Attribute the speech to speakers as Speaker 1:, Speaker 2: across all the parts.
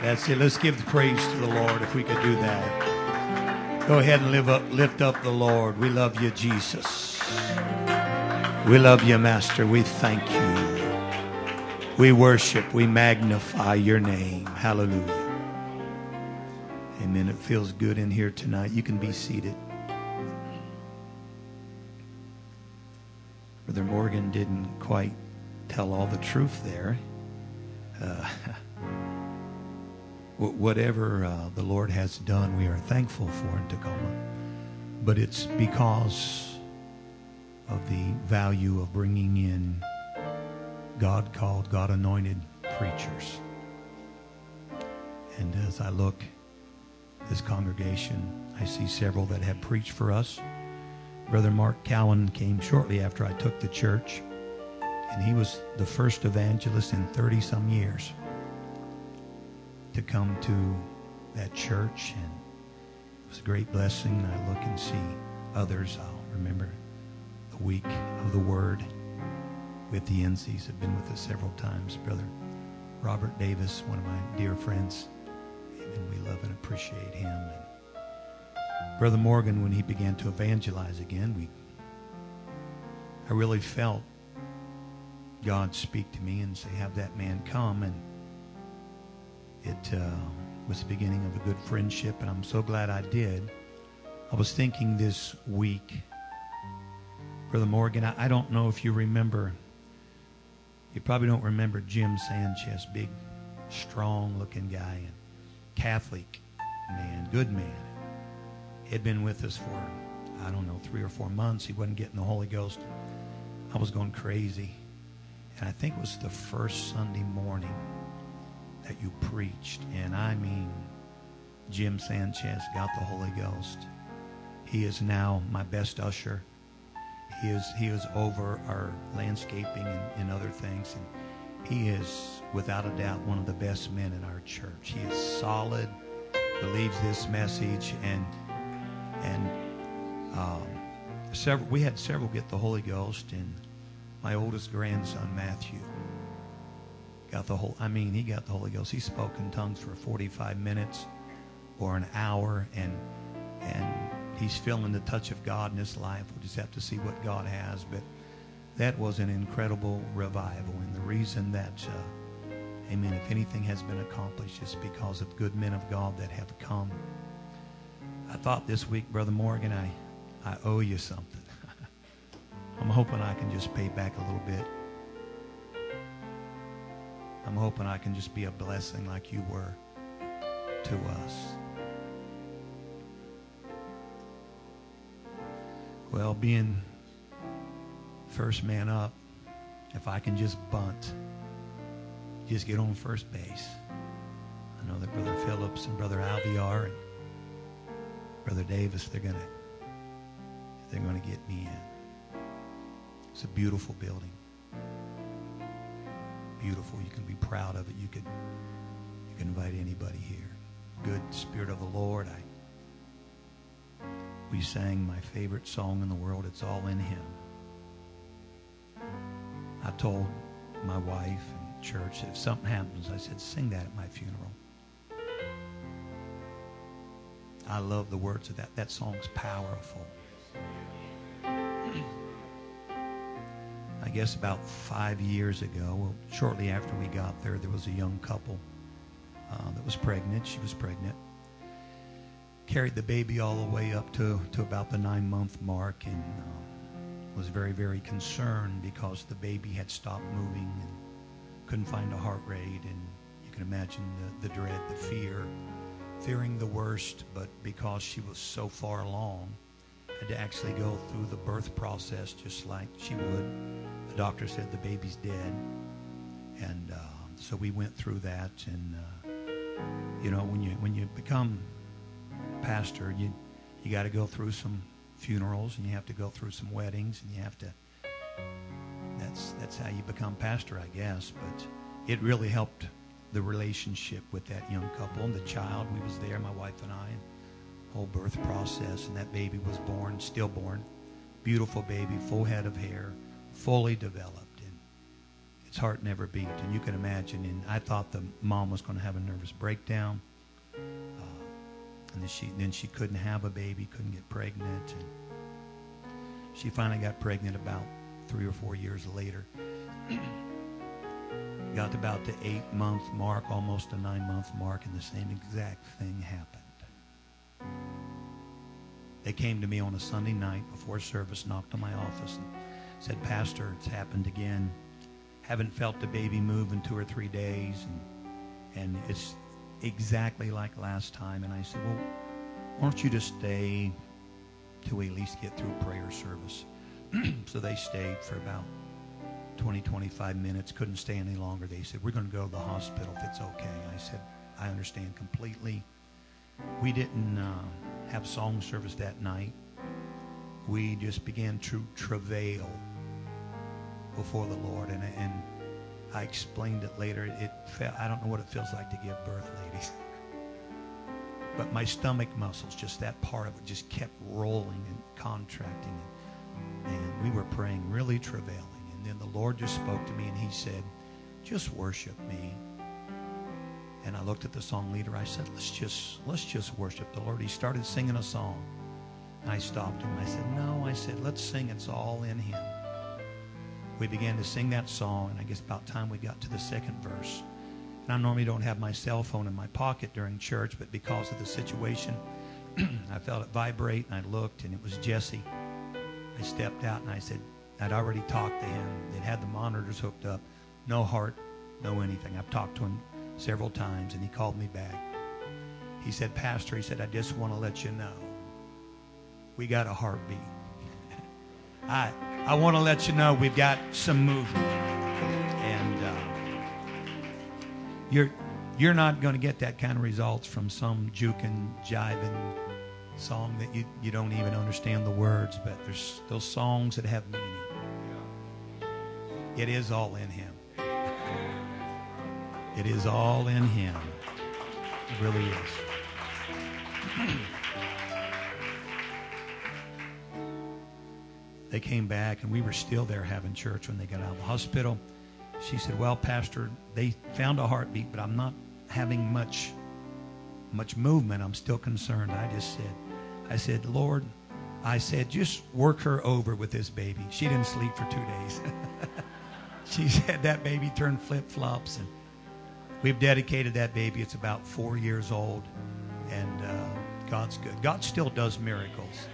Speaker 1: That's it. Let's give the praise to the Lord if we could do that. Go ahead and up, lift up the Lord. We love you, Jesus. We love you, Master. We thank you. We worship, we magnify your name. Hallelujah. Amen. It feels good in here tonight. You can be seated. Tell all the truth there. Uh, whatever uh, the Lord has done, we are thankful for in Tacoma. But it's because of the value of bringing in God called, God anointed preachers. And as I look this congregation, I see several that have preached for us. Brother Mark Cowan came shortly after I took the church, and he was the first evangelist in 30 some years to come to that church, and it was a great blessing. I look and see others. I'll remember the week of the Word with the NCs have been with us several times. Brother Robert Davis, one of my dear friends, and we love and appreciate him. And Brother Morgan, when he began to evangelize again, we I really felt God speak to me and say, "Have that man come." And it uh, was the beginning of a good friendship, and I'm so glad I did. I was thinking this week, Brother Morgan, I, I don't know if you remember, you probably don't remember Jim Sanchez, big, strong looking guy, and Catholic man, good man. He had been with us for, I don't know, three or four months. He wasn't getting the Holy Ghost. I was going crazy. And I think it was the first Sunday morning that you preached. And I mean, Jim Sanchez got the Holy Ghost. He is now my best usher. He is he is over our landscaping and, and other things, and he is without a doubt one of the best men in our church. He is solid, believes this message, and and um, several we had several get the Holy Ghost, and my oldest grandson Matthew got the whole I mean, he got the Holy Ghost. He spoke in tongues for 45 minutes or an hour and and he's feeling the touch of God in his life. We'll just have to see what God has, but that was an incredible revival and the reason that uh, amen if anything has been accomplished is because of good men of God that have come. I thought this week, Brother Morgan, I I owe you something. I'm hoping I can just pay back a little bit. I'm hoping I can just be a blessing like you were to us. Well, being first man up, if I can just bunt, just get on first base. I know that Brother Phillips and Brother Alviar and Brother Davis, they're gonna they're gonna get me in. It's a beautiful building beautiful. You can be proud of it. You can you can invite anybody here. Good Spirit of the Lord. I we sang my favorite song in the world. It's all in Him. I told my wife in church if something happens, I said, sing that at my funeral. I love the words of that. That song's powerful. I guess about five years ago, well, shortly after we got there, there was a young couple uh, that was pregnant. She was pregnant. Carried the baby all the way up to, to about the nine month mark and uh, was very, very concerned because the baby had stopped moving and couldn't find a heart rate. And you can imagine the, the dread, the fear, fearing the worst, but because she was so far along, had to actually go through the birth process just like she would. The doctor said the baby's dead. And uh, so we went through that. And, uh, you know, when you, when you become pastor, you, you got to go through some funerals and you have to go through some weddings and you have to, that's, that's how you become pastor, I guess. But it really helped the relationship with that young couple and the child. We was there, my wife and I whole birth process, and that baby was born, stillborn, beautiful baby, full head of hair, fully developed, and its heart never beat. And you can imagine. And I thought the mom was going to have a nervous breakdown, uh, and then she then she couldn't have a baby, couldn't get pregnant, and she finally got pregnant about three or four years later. got about the eight month mark, almost a nine month mark, and the same exact thing happened. They came to me on a Sunday night before service, knocked on my office, and said, Pastor, it's happened again. Haven't felt the baby move in two or three days, and, and it's exactly like last time. And I said, Well, why don't you just stay till we at least get through prayer service? so they stayed for about 20, 25 minutes, couldn't stay any longer. They said, We're going to go to the hospital if it's okay. I said, I understand completely. We didn't uh, have song service that night. We just began to travail before the Lord. And, and I explained it later. It felt, I don't know what it feels like to give birth, ladies. But my stomach muscles, just that part of it, just kept rolling and contracting. And we were praying, really travailing. And then the Lord just spoke to me and He said, Just worship me. And I looked at the song leader. I said, Let's just let's just worship the Lord. He started singing a song. And I stopped him. I said, No, I said, let's sing. It's all in him. We began to sing that song, and I guess about time we got to the second verse. And I normally don't have my cell phone in my pocket during church, but because of the situation, I felt it vibrate, and I looked, and it was Jesse. I stepped out, and I said, I'd already talked to him. They'd had the monitors hooked up. No heart, no anything. I've talked to him several times, and he called me back. He said, Pastor, he said, I just want to let you know we got a heartbeat. I, I want to let you know we've got some movement. And uh, you're, you're not going to get that kind of results from some juking, jiving song that you, you don't even understand the words, but there's those songs that have meaning. It is all in Him. It is all in Him. It really is. they came back, and we were still there having church when they got out of the hospital. She said, "Well, Pastor, they found a heartbeat, but I'm not having much, much movement. I'm still concerned." I just said, "I said, Lord, I said, just work her over with this baby. She didn't sleep for two days. she said that baby turned flip flops, and we've dedicated that baby. It's about four years old, and uh, God's good. God still does miracles.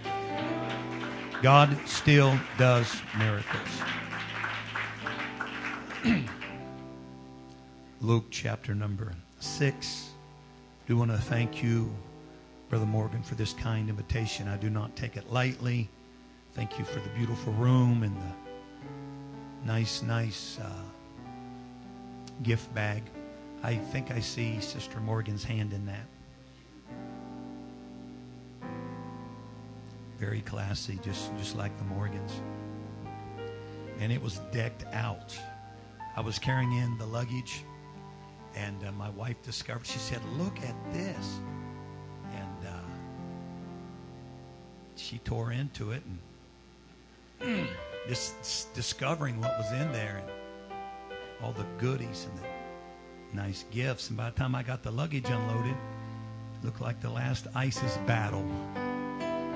Speaker 1: God still does miracles. Luke chapter number six. Do want to thank you, Brother Morgan, for this kind invitation. I do not take it lightly. Thank you for the beautiful room and the nice, nice uh, gift bag. I think I see Sister Morgan's hand in that. Very classy, just, just like the Morgans. And it was decked out. I was carrying in the luggage, and uh, my wife discovered, she said, Look at this. And uh, she tore into it and just discovering what was in there and all the goodies and the nice gifts. And by the time I got the luggage unloaded, it looked like the last ISIS battle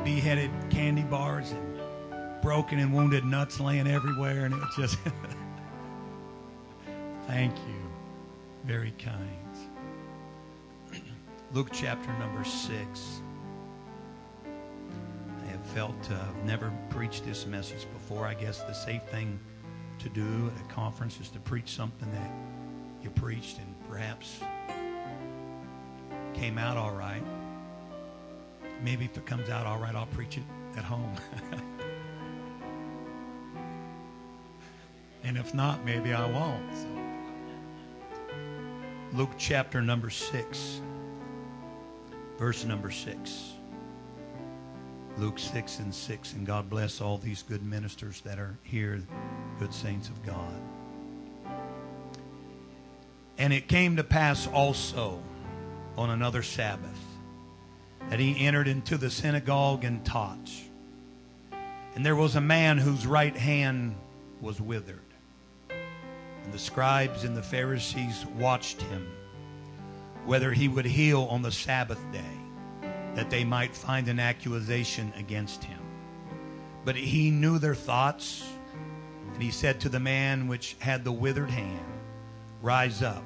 Speaker 1: beheaded candy bars and broken and wounded nuts laying everywhere. And it was just, thank you. Very kind. Luke chapter number six. I have felt uh, I've never preached this message before. I guess the safe thing to do at a conference is to preach something that you preached and perhaps came out all right. Maybe if it comes out all right, I'll preach it at home. and if not, maybe I won't. So. Luke chapter number 6, verse number 6. Luke 6 and 6. And God bless all these good ministers that are here, good saints of God. And it came to pass also on another Sabbath that he entered into the synagogue and taught. And there was a man whose right hand was withered. And the scribes and the Pharisees watched him, whether he would heal on the Sabbath day, that they might find an accusation against him. But he knew their thoughts, and he said to the man which had the withered hand, Rise up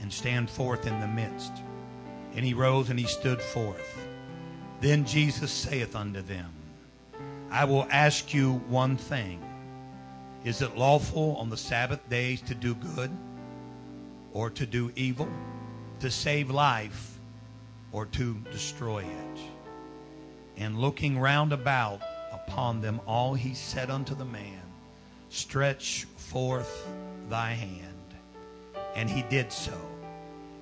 Speaker 1: and stand forth in the midst. And he rose and he stood forth. Then Jesus saith unto them, I will ask you one thing. Is it lawful on the Sabbath days to do good or to do evil, to save life or to destroy it? And looking round about upon them all, he said unto the man, Stretch forth thy hand. And he did so.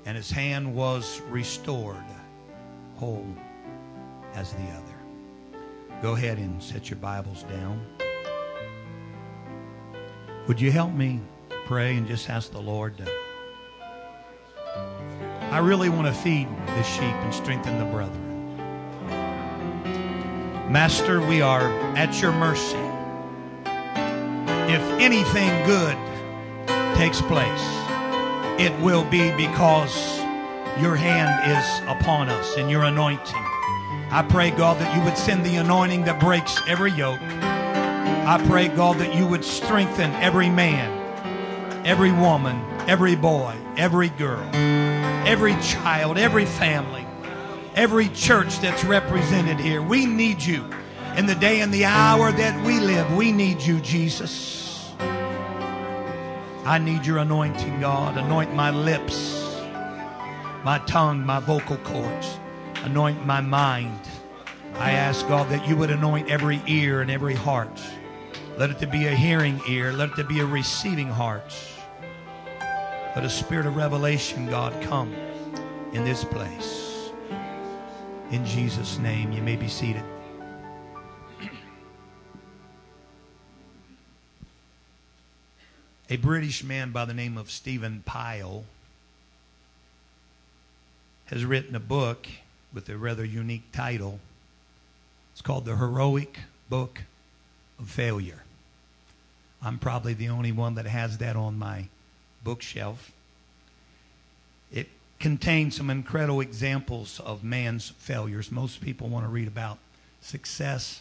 Speaker 1: And his hand was restored, whole as the other. Go ahead and set your Bibles down. Would you help me pray and just ask the Lord to. I really want to feed the sheep and strengthen the brethren. Master, we are at your mercy. If anything good takes place, it will be because your hand is upon us and your anointing. I pray, God, that you would send the anointing that breaks every yoke. I pray, God, that you would strengthen every man, every woman, every boy, every girl, every child, every family, every church that's represented here. We need you in the day and the hour that we live. We need you, Jesus. I need your anointing, God. Anoint my lips, my tongue, my vocal cords. Anoint my mind. I ask, God, that you would anoint every ear and every heart. Let it to be a hearing ear. Let it to be a receiving heart. Let a spirit of revelation, God, come in this place. In Jesus' name, you may be seated. A British man by the name of Stephen Pile has written a book with a rather unique title. It's called The Heroic Book of Failure. I'm probably the only one that has that on my bookshelf. It contains some incredible examples of man's failures. Most people want to read about success.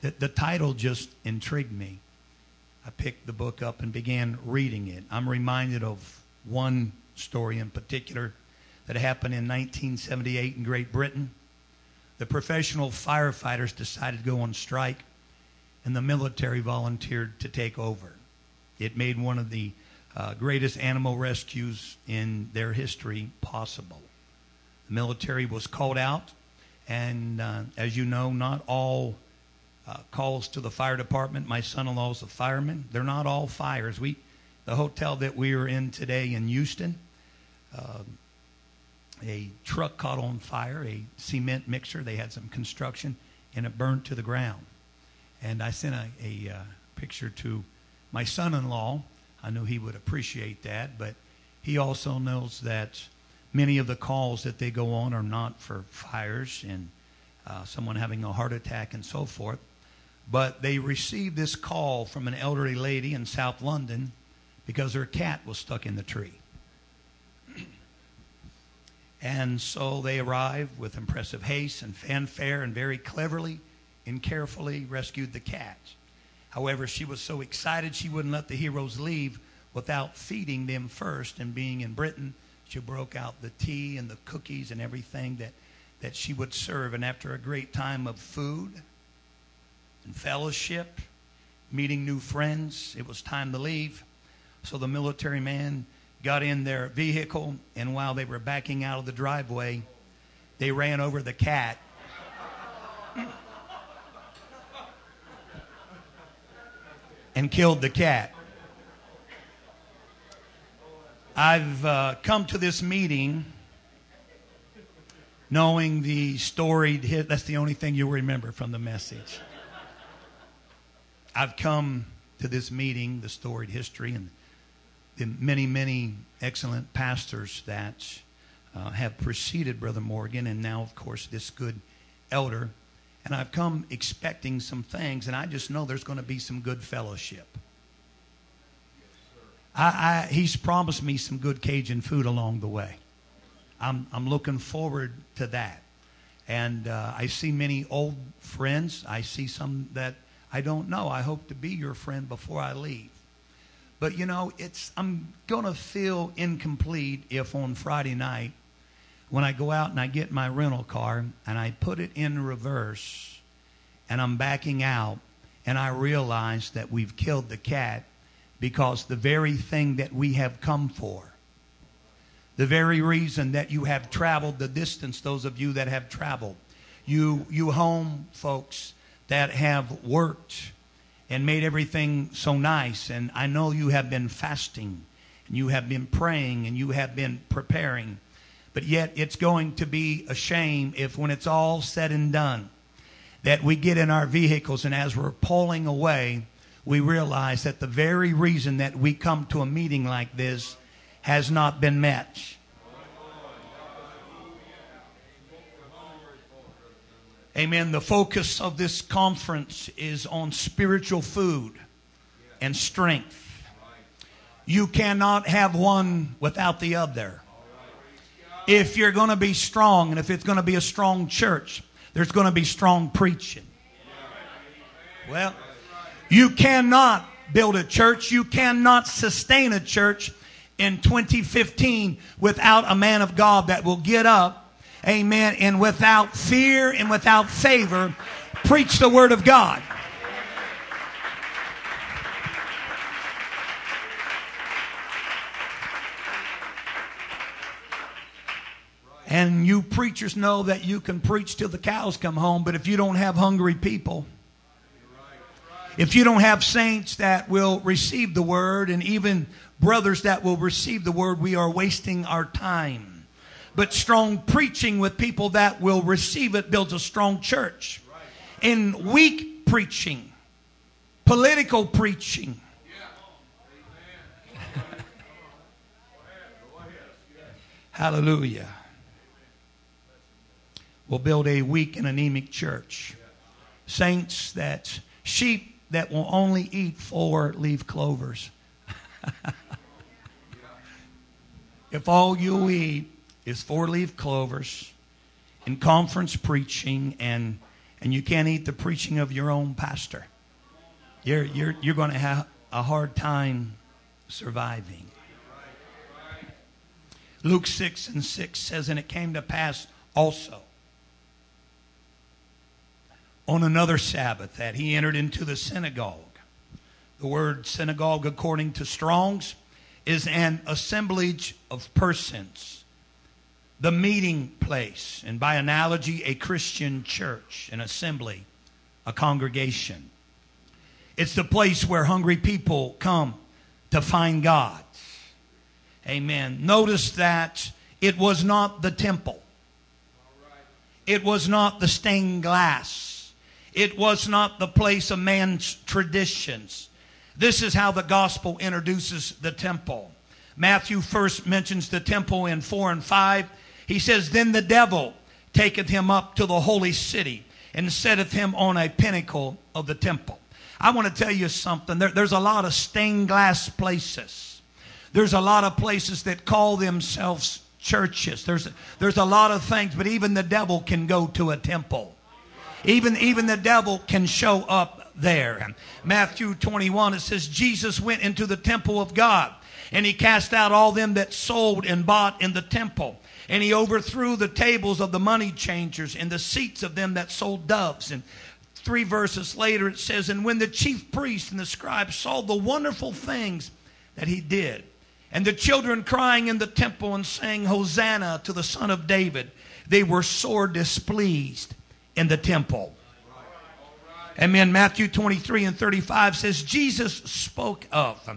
Speaker 1: The, the title just intrigued me. I picked the book up and began reading it. I'm reminded of one story in particular that happened in 1978 in Great Britain. The professional firefighters decided to go on strike, and the military volunteered to take over. It made one of the uh, greatest animal rescues in their history possible. The military was called out, and uh, as you know, not all uh, calls to the fire department. My son-in-law is a fireman. They're not all fires. We, the hotel that we are in today in Houston, uh, a truck caught on fire, a cement mixer. They had some construction, and it burned to the ground. And I sent a, a uh, picture to my son-in-law. I knew he would appreciate that, but he also knows that many of the calls that they go on are not for fires and uh, someone having a heart attack and so forth. But they received this call from an elderly lady in South London because her cat was stuck in the tree. and so they arrived with impressive haste and fanfare and very cleverly and carefully rescued the cat. However, she was so excited she wouldn't let the heroes leave without feeding them first. And being in Britain, she broke out the tea and the cookies and everything that, that she would serve. And after a great time of food, and fellowship, meeting new friends. It was time to leave. So the military man got in their vehicle, and while they were backing out of the driveway, they ran over the cat. and killed the cat. I've uh, come to this meeting knowing the storied hit. That's the only thing you'll remember from the message. I've come to this meeting, the storied history, and the many, many excellent pastors that uh, have preceded Brother Morgan, and now, of course, this good elder. And I've come expecting some things, and I just know there's going to be some good fellowship. I, I, he's promised me some good Cajun food along the way. I'm, I'm looking forward to that. And uh, I see many old friends. I see some that I don't know. I hope to be your friend before I leave. But you know, it's I'm going to feel incomplete if on Friday night when I go out and I get my rental car and I put it in reverse and I'm backing out and I realize that we've killed the cat because the very thing that we have come for, the very reason that you have traveled the distance, those of you that have traveled, you, you home folks that have worked and made everything so nice, and I know you have been fasting, and you have been praying, and you have been preparing but yet it's going to be a shame if, when it's all said and done, that we get in our vehicles and as we're pulling away, we realize that the very reason that we come to a meeting like this has not been met. Amen. The focus of this conference is on spiritual food and strength. You cannot have one without the other if you're going to be strong and if it's going to be a strong church, there's going to be strong preaching. Well, you cannot build a church, you cannot sustain a church in 2015 without a man of God that will get up, amen, and without fear and without favor, preach the word of God. And you preachers know that you can preach till the cows come home, but if you don't have hungry people, if you don't have saints that will receive the word and even brothers that will receive the word, we are wasting our time. But strong preaching with people that will receive it builds a strong church. In weak preaching, political preaching, Hallelujah will build a weak and anemic church. Saints that sheep that will only eat four leaf clovers. if all you eat is four leaf clovers and conference preaching and and you can't eat the preaching of your own pastor, you're you're you're going to have a hard time surviving. Luke 6 and 6 says, And it came to pass also on another Sabbath that he entered into the synagogue. The word synagogue, according to Strong's, is an assemblage of persons, the meeting place, and by analogy, a Christian church, an assembly, a congregation. It's the place where hungry people come to find God. Amen. Notice that it was not the temple. It was not the stained glass it was not the place of man's traditions. This is how the gospel introduces the temple. Matthew first mentions the temple in 4 and 5. He says, Then the devil taketh him up to the holy city and setteth him on a pinnacle of the temple. I want to tell you something. There, there's a lot of stained glass places. There's a lot of places that call themselves churches. There's, there's a lot of things, but even the devil can go to a temple. Even, even the devil can show up there. Matthew 21, it says, Jesus went into the temple of God and he cast out all them that sold and bought in the temple. And he overthrew the tables of the money changers and the seats of them that sold doves. And three verses later it says, And when the chief priests and the scribes saw the wonderful things that he did, and the children crying in the temple and saying, Hosanna to the Son of David, they were sore displeased in the temple. Amen. Matthew 23 and 35 says, Jesus spoke of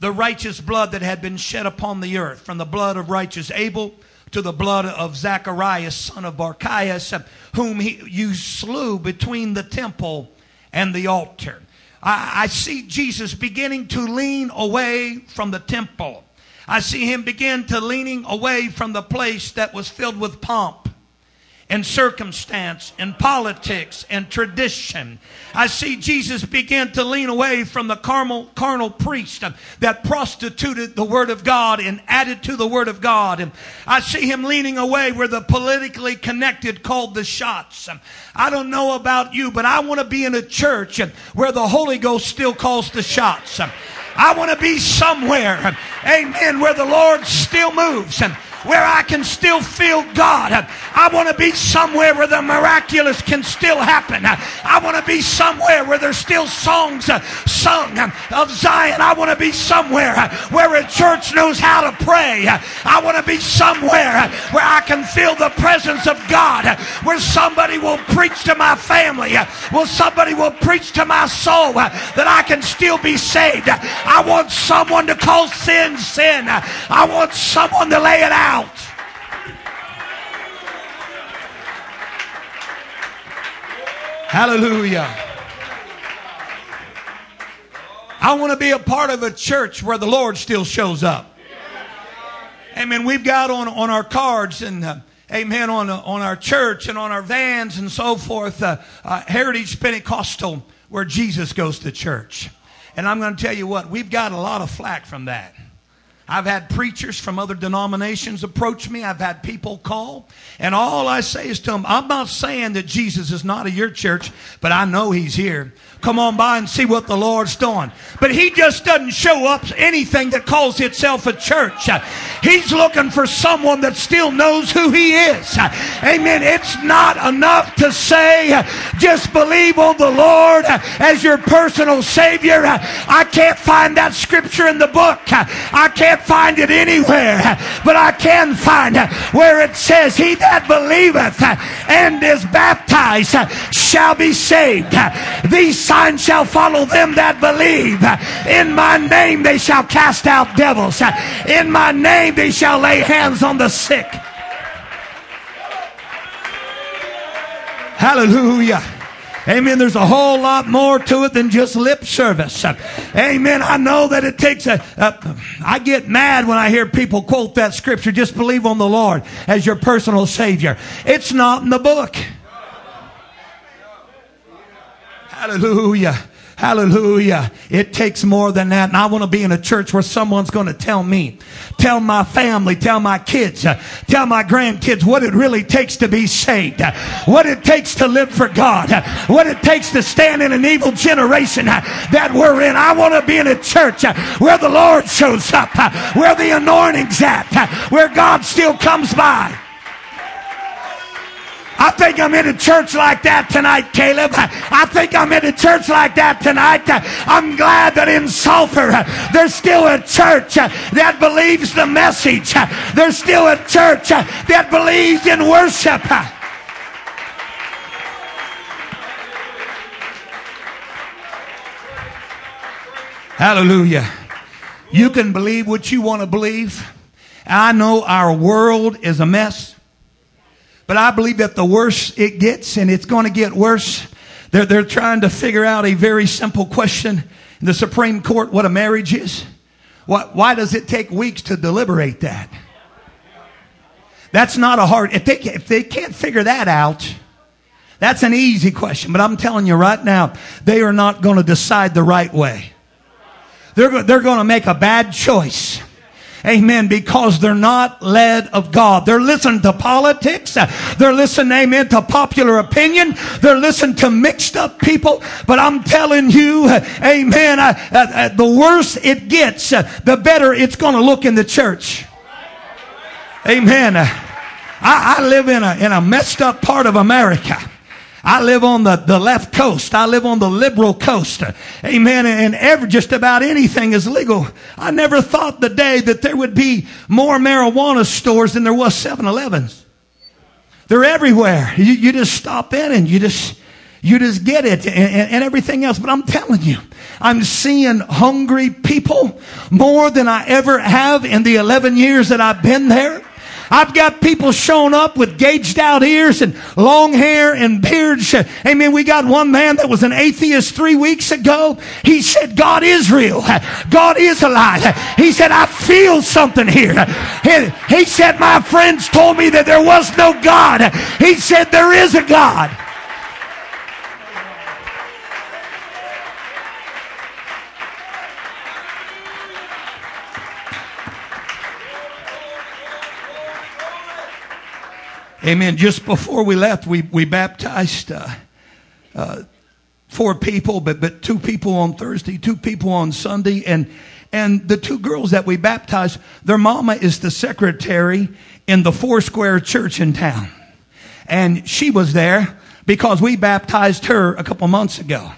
Speaker 1: the righteous blood that had been shed upon the earth, from the blood of righteous Abel to the blood of Zacharias, son of Barachias, whom he, you slew between the temple and the altar. I, I see Jesus beginning to lean away from the temple. I see him begin to leaning away from the place that was filled with pomp and circumstance and politics and tradition. I see Jesus begin to lean away from the carnal, carnal priest that prostituted the Word of God and added to the Word of God. And I see him leaning away where the politically connected called the shots. I don't know about you, but I want to be in a church where the Holy Ghost still calls the shots. I want to be somewhere, amen, where the Lord still moves where I can still feel God. I want to be somewhere where the miraculous can still happen. I want to be somewhere where there's still songs uh, sung uh, of Zion. I want to be somewhere uh, where a church knows how to pray. I want to be somewhere where I can feel the presence of God, where somebody will preach to my family, where somebody will preach to my soul that I can still be saved. I want someone to call sin sin. I want someone to lay it out out. Hallelujah. I want to be a part of a church where the Lord still shows up. Amen. We've got on, on our cards and, uh, amen, on, on our church and on our vans and so forth, uh, uh Heritage Pentecostal, where Jesus goes to church. And I'm going to tell you what, we've got a lot of flack from that. I've had preachers from other denominations approach me. I've had people call. And all I say is to them, I'm not saying that Jesus is not at your church, but I know he's here come on by and see what the Lord's doing. But he just doesn't show up anything that calls itself a church. He's looking for someone that still knows who he is. Amen. It's not enough to say, just believe on the Lord as your personal Savior. I can't find that scripture in the book. I can't find it anywhere. But I can find where it says, He that believeth and is baptized shall be saved. These signs shall follow them that believe. In my name they shall cast out devils. In my name they shall lay hands on the sick. Hallelujah. Amen. There's a whole lot more to it than just lip service. Amen. I know that it takes a, a. I get mad when I hear people quote that scripture. Just believe on the Lord as your personal Savior. It's not in the book. Hallelujah. Hallelujah. It takes more than that. And I want to be in a church where someone's going to tell me, tell my family, tell my kids, tell my grandkids what it really takes to be saved, what it takes to live for God, what it takes to stand in an evil generation that we're in. I want to be in a church where the Lord shows up, where the anointing's at, where God still comes by. I think I'm in a church like that tonight, Caleb. I think I'm in a church like that tonight. I'm glad that in Sulphur there's still a church that believes the message. There's still a church that believes in worship. Hallelujah. You can believe what you want to believe. I know our world is a mess. But I believe that the worse it gets, and it's going to get worse, they're, they're trying to figure out a very simple question in the Supreme Court what a marriage is. Why, why does it take weeks to deliberate that? That's not a hard, if they, if they can't figure that out, that's an easy question. But I'm telling you right now, they are not going to decide the right way. They're, they're going to make a bad choice. Amen. Because they're not led of God. They're listening to politics. They're listening, amen, to popular opinion. They're listening to mixed up people. But I'm telling you, amen, uh, uh, uh, the worse it gets, the better it's going to look in the church. Amen. I, I live in a, in a messed up part of America. I live on the, the left coast. I live on the liberal coast. Amen. And ever, just about anything is legal. I never thought the day that there would be more marijuana stores than there was 7-Elevens. They're everywhere. You, you just stop in and you just, you just get it and, and, and, everything else. But I'm telling you, I'm seeing hungry people more than I ever have in the 11 years that I've been there. I've got people showing up with gauged out ears and long hair and beards. Amen. We got one man that was an atheist three weeks ago. He said, God is real. God is alive. He said, I feel something here. He said, my friends told me that there was no God. He said, there is a God. Amen. Just before we left, we, we baptized uh, uh, four people, but, but two people on Thursday, two people on Sunday. And, and the two girls that we baptized, their mama is the secretary in the Foursquare church in town. And she was there because we baptized her a couple months ago.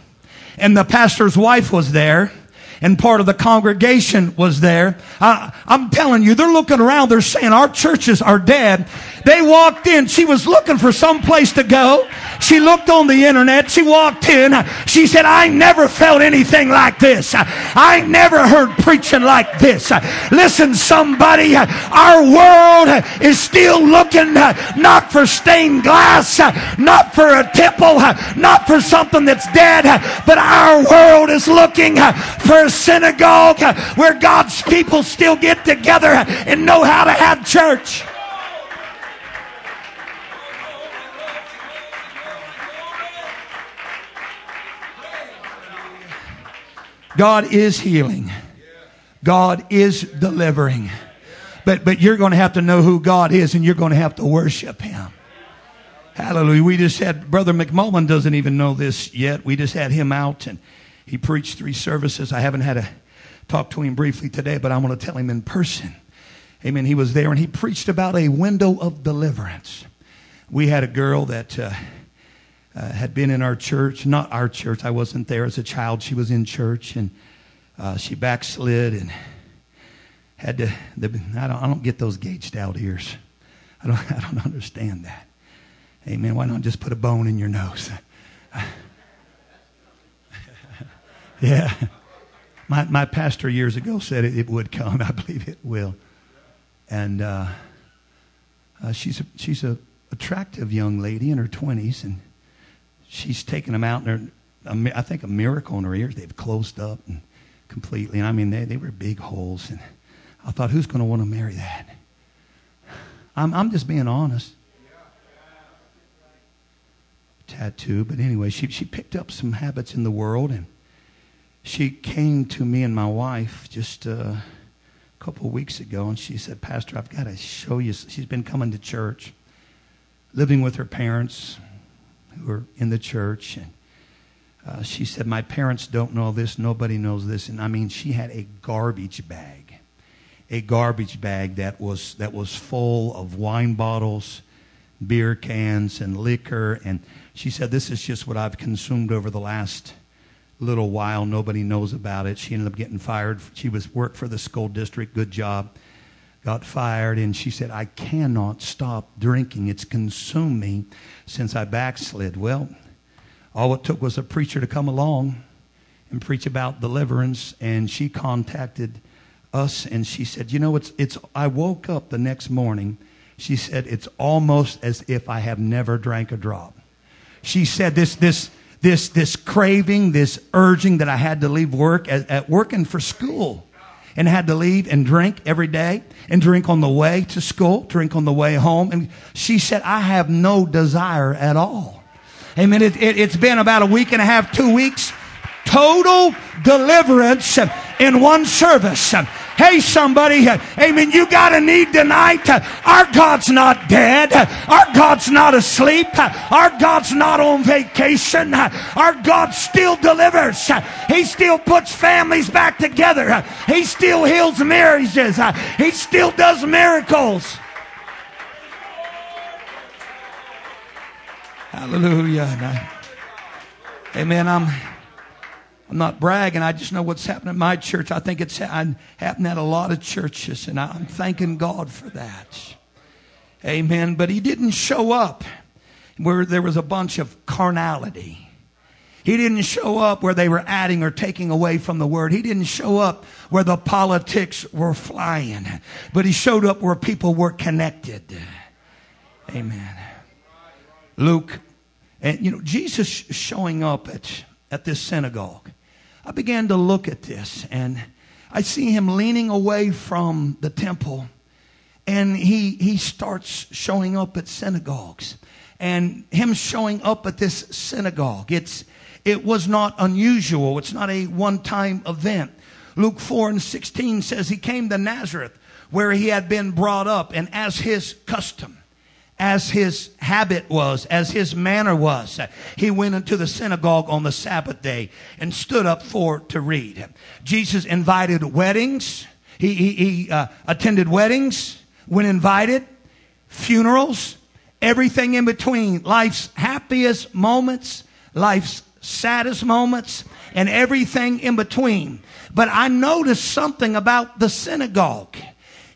Speaker 1: And the pastor's wife was there and part of the congregation was there. I, am telling you, they're looking around. They're saying our churches are dead. They walked in. She was looking for some place to go. She looked on the internet. She walked in. She said, I never felt anything like this. I never heard preaching like this. Listen, somebody, our world is still looking not for stained glass, not for a temple, not for something that's dead, but our world is looking for a synagogue where God's people still get together and know how to have church. God is healing. God is delivering. But, but you're going to have to know who God is and you're going to have to worship Him. Hallelujah. We just had, Brother McMullen doesn't even know this yet. We just had him out and he preached three services. I haven't had a talk to him briefly today, but I'm going to tell him in person. Amen. He was there and he preached about a window of deliverance. We had a girl that uh, uh, had been in our church, not our church. I wasn't there as a child. She was in church and uh, she backslid and had to. The, I, don't, I don't get those gauged out ears. I don't, I don't understand that. Amen. Why not just put a bone in your nose? Yeah. My, my pastor years ago said it, it would come. I believe it will. And uh, uh, she's, a, she's a attractive young lady in her 20s, and she's taken them out, and I think a miracle in her ears. They've closed up and completely. And I mean, they, they were big holes. And I thought, who's going to want to marry that? I'm, I'm just being honest. Tattoo, but anyway, she, she picked up some habits in the world and she came to me and my wife just a couple of weeks ago and she said, Pastor, I've got to show you. She's been coming to church, living with her parents who are in the church. And uh, she said, My parents don't know this. Nobody knows this. And I mean, she had a garbage bag, a garbage bag that was, that was full of wine bottles, beer cans, and liquor. And she said, This is just what I've consumed over the last little while. Nobody knows about it. She ended up getting fired. She was worked for the school district. Good job. Got fired, and she said, "I cannot stop drinking. It's consumed me since I backslid." Well, all it took was a preacher to come along and preach about deliverance, and she contacted us, and she said, "You know, it's it's." I woke up the next morning. She said, "It's almost as if I have never drank a drop." She said, "This this." This, this craving, this urging that I had to leave work at, at working for school and had to leave and drink every day and drink on the way to school, drink on the way home. And she said, I have no desire at all. Amen. It, it, it's been about a week and a half, two weeks. Total deliverance in one service. Hey, somebody, amen. You got a need tonight. Our God's not dead. Our God's not asleep. Our God's not on vacation. Our God still delivers. He still puts families back together. He still heals marriages. He still does miracles. Hallelujah. Amen. I'm. I'm not bragging. I just know what's happening at my church. I think it's happening at a lot of churches, and I'm thanking God for that. Amen. But he didn't show up where there was a bunch of carnality. He didn't show up where they were adding or taking away from the word. He didn't show up where the politics were flying, but he showed up where people were connected. Amen. Luke, and you know, Jesus showing up at, at this synagogue. I began to look at this and I see him leaning away from the temple and he, he starts showing up at synagogues and him showing up at this synagogue. It's, it was not unusual. It's not a one time event. Luke 4 and 16 says he came to Nazareth where he had been brought up and as his custom as his habit was, as his manner was. He went into the synagogue on the Sabbath day and stood up for to read. Jesus invited weddings. He, he, he uh, attended weddings when invited, funerals, everything in between, life's happiest moments, life's saddest moments, and everything in between. But I noticed something about the synagogue.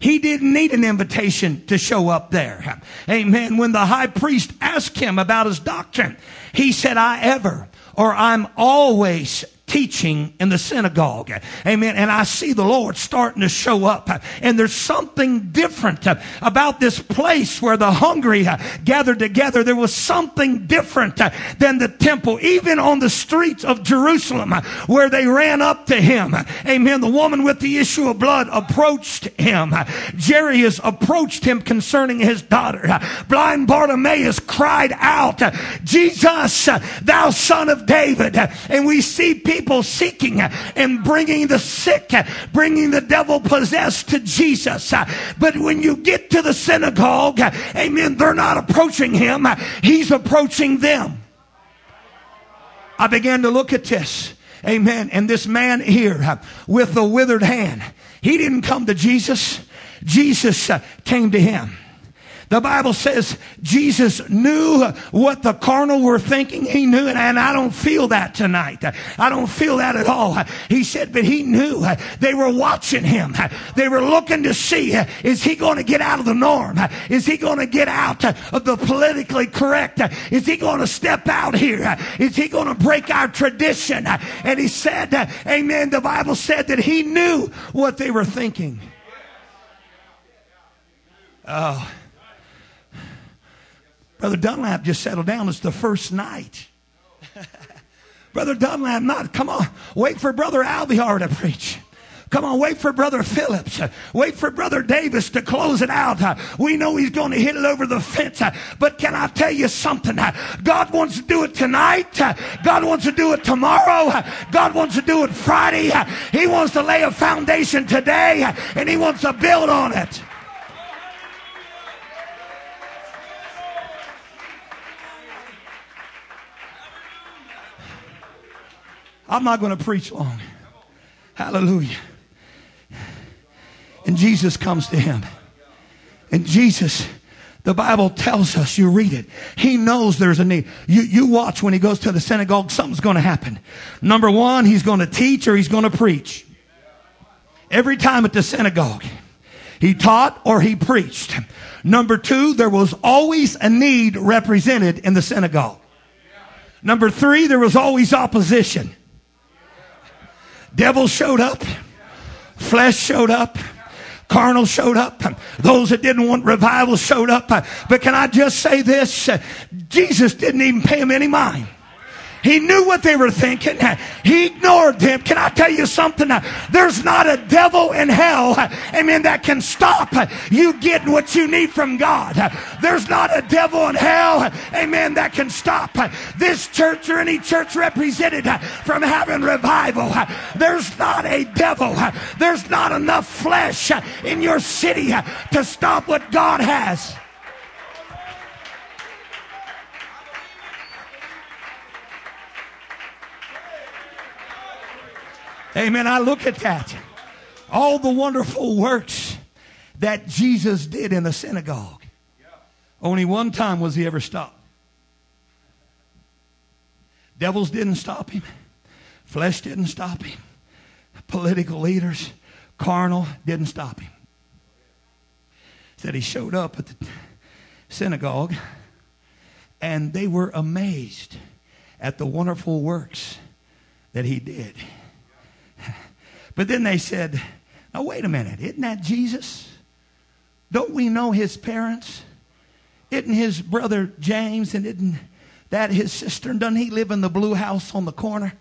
Speaker 1: He didn't need an invitation to show up there. Amen. When the high priest asked him about his doctrine, he said, I ever or I'm always teaching in the synagogue. Amen. And I see the Lord starting to show up. And there's something different about this place where the hungry gathered together. There was something different than the temple, even on the streets of Jerusalem where they ran up to him. Amen. The woman with the issue of blood approached him. Jairus approached him concerning his daughter. Blind Bartimaeus cried out, Jesus, thou son of David. And we see people people seeking and bringing the sick, bringing the devil possessed to Jesus. But when you get to the synagogue, amen, they're not approaching him. He's approaching them. I began to look at this. Amen. And this man here with the withered hand, he didn't come to Jesus. Jesus uh, came to him. The Bible says Jesus knew what the carnal were thinking. He knew it, and I don't feel that tonight. I don't feel that at all. He said, but he knew they were watching him. They were looking to see, is he going to get out of the norm? Is he going to get out of the politically correct? Is he going to step out here? Is he going to break our tradition? And he said, amen. The Bible said that he knew what they were thinking. Oh. Brother Dunlap just settled down. It's the first night. Brother Dunlap, not, come on, wait for Brother Alviar to preach. Come on, wait for Brother Phillips. Wait for Brother Davis to close it out. We know he's going to hit it over the fence. But can I tell you something? God wants to do it tonight. God wants to do it tomorrow. God wants to do it Friday. He wants to lay a foundation today and he wants to build on it. I'm not going to preach long. Hallelujah. And Jesus comes to him. And Jesus, the Bible tells us, you read it, he knows there's a need. You, you watch when he goes to the synagogue, something's going to happen. Number one, he's going to teach or he's going to preach. Every time at the synagogue, he taught or he preached. Number two, there was always a need represented in the synagogue. Number three, there was always opposition. Devil showed up. Flesh showed up. Carnal showed up. Those that didn't want revival showed up. But can I just say this? Jesus didn't even pay him any mind. He knew what they were thinking. He ignored them. Can I tell you something? There's not a devil in hell, amen, that can stop you getting what you need from God. There's not a devil in hell, amen, that can stop this church or any church represented from having revival. There's not a devil. There's not enough flesh in your city to stop what God has. Amen. I look at that. All the wonderful works that Jesus did in the synagogue. Only one time was he ever stopped. Devils didn't stop him. Flesh didn't stop him. Political leaders, carnal, didn't stop him. Said he showed up at the synagogue and they were amazed at the wonderful works that he did. But then they said, now wait a minute, isn't that Jesus? Don't we know his parents? Isn't his brother James and isn't that his sister? And doesn't he live in the blue house on the corner?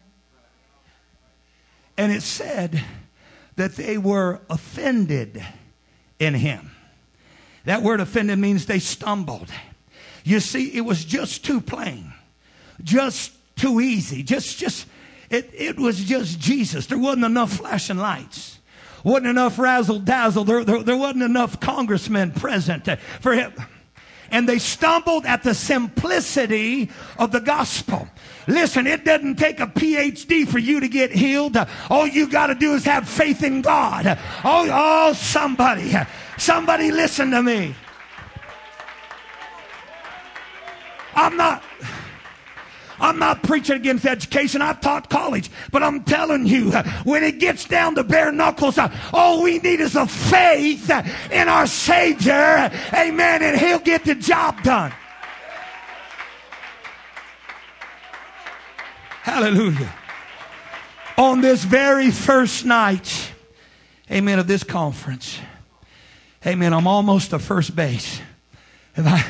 Speaker 1: And it said that they were offended in him. That word offended means they stumbled. You see, it was just too plain, just too easy, just, just, it, it was just Jesus. There wasn't enough flashing lights. Wasn't enough razzle dazzle. There, there, there wasn't enough congressmen present for him and they stumbled at the simplicity of the gospel. Listen, it doesn't take a PhD for you to get healed. All you got to do is have faith in God. Oh, oh, somebody, somebody listen to me. I'm not. I'm not preaching against education. I've taught college. But I'm telling you, when it gets down to bare knuckles, all we need is a faith in our Savior. Amen. And He'll get the job done. Hallelujah. On this very first night, amen, of this conference, amen, I'm almost to first base. And I,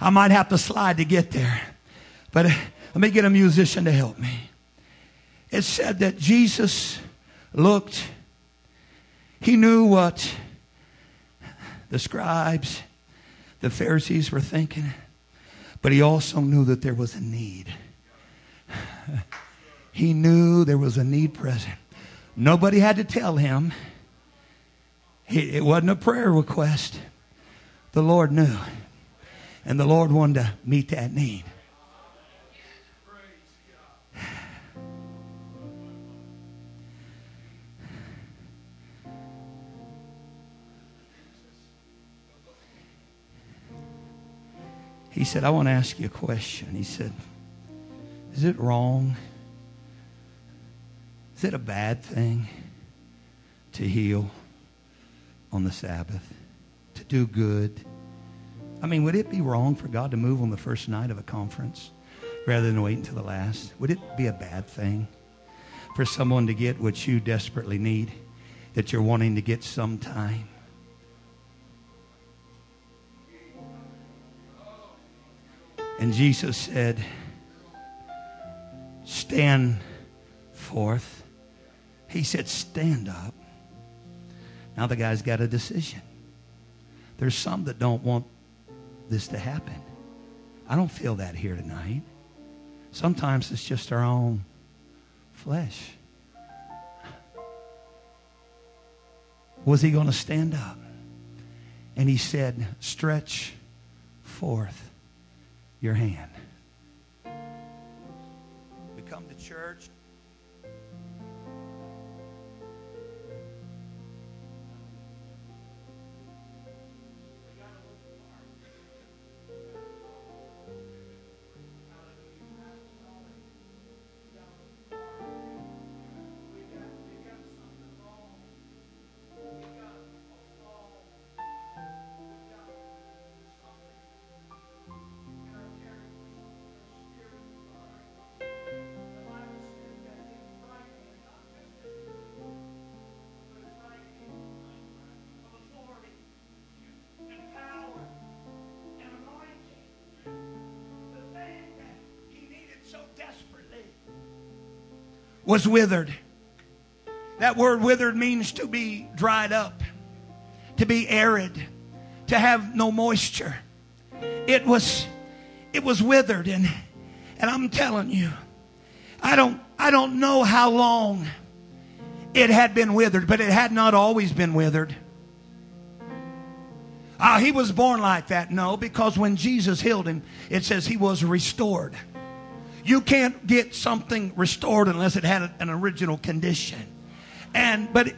Speaker 1: I might have to slide to get there. But let me get a musician to help me. It said that Jesus looked, he knew what the scribes, the Pharisees were thinking, but he also knew that there was a need. He knew there was a need present. Nobody had to tell him. It wasn't a prayer request. The Lord knew. And the Lord wanted to meet that need. He said, I want to ask you a question. He said, Is it wrong? Is it a bad thing to heal on the Sabbath? To do good? I mean, would it be wrong for God to move on the first night of a conference rather than wait until the last? Would it be a bad thing for someone to get what you desperately need that you're wanting to get sometime? And Jesus said, Stand forth. He said, Stand up. Now the guy's got a decision. There's some that don't want this to happen. I don't feel that here tonight. Sometimes it's just our own flesh. Was he going to stand up? And he said, Stretch forth your hand. We come to church was withered. That word withered means to be dried up, to be arid, to have no moisture. It was it was withered and and I'm telling you, I don't I don't know how long it had been withered, but it had not always been withered. Ah, he was born like that. No, because when Jesus healed him, it says he was restored. You can't get something restored unless it had an original condition. And, but,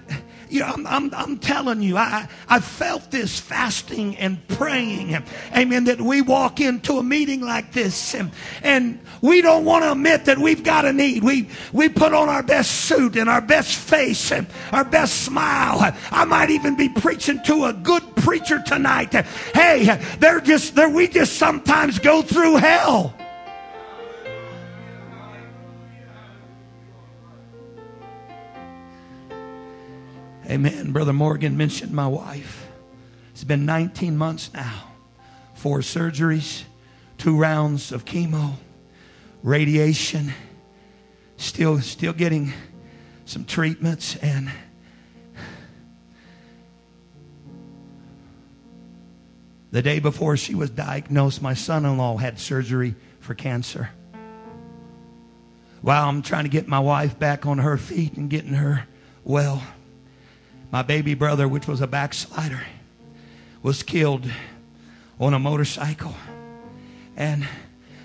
Speaker 1: you know, I'm, I'm, I'm, telling you, I, I felt this fasting and praying. Amen. That we walk into a meeting like this and, and we don't want to admit that we've got a need. We, we put on our best suit and our best face and our best smile. I might even be preaching to a good preacher tonight. Hey, they're just, they're, we just sometimes go through hell. Amen. Brother Morgan mentioned my wife. It's been 19 months now. Four surgeries, two rounds of chemo, radiation, still still getting some treatments and the day before she was diagnosed my son-in-law had surgery for cancer while i'm trying to get my wife back on her feet and getting her well my baby brother which was a backslider was killed on a motorcycle and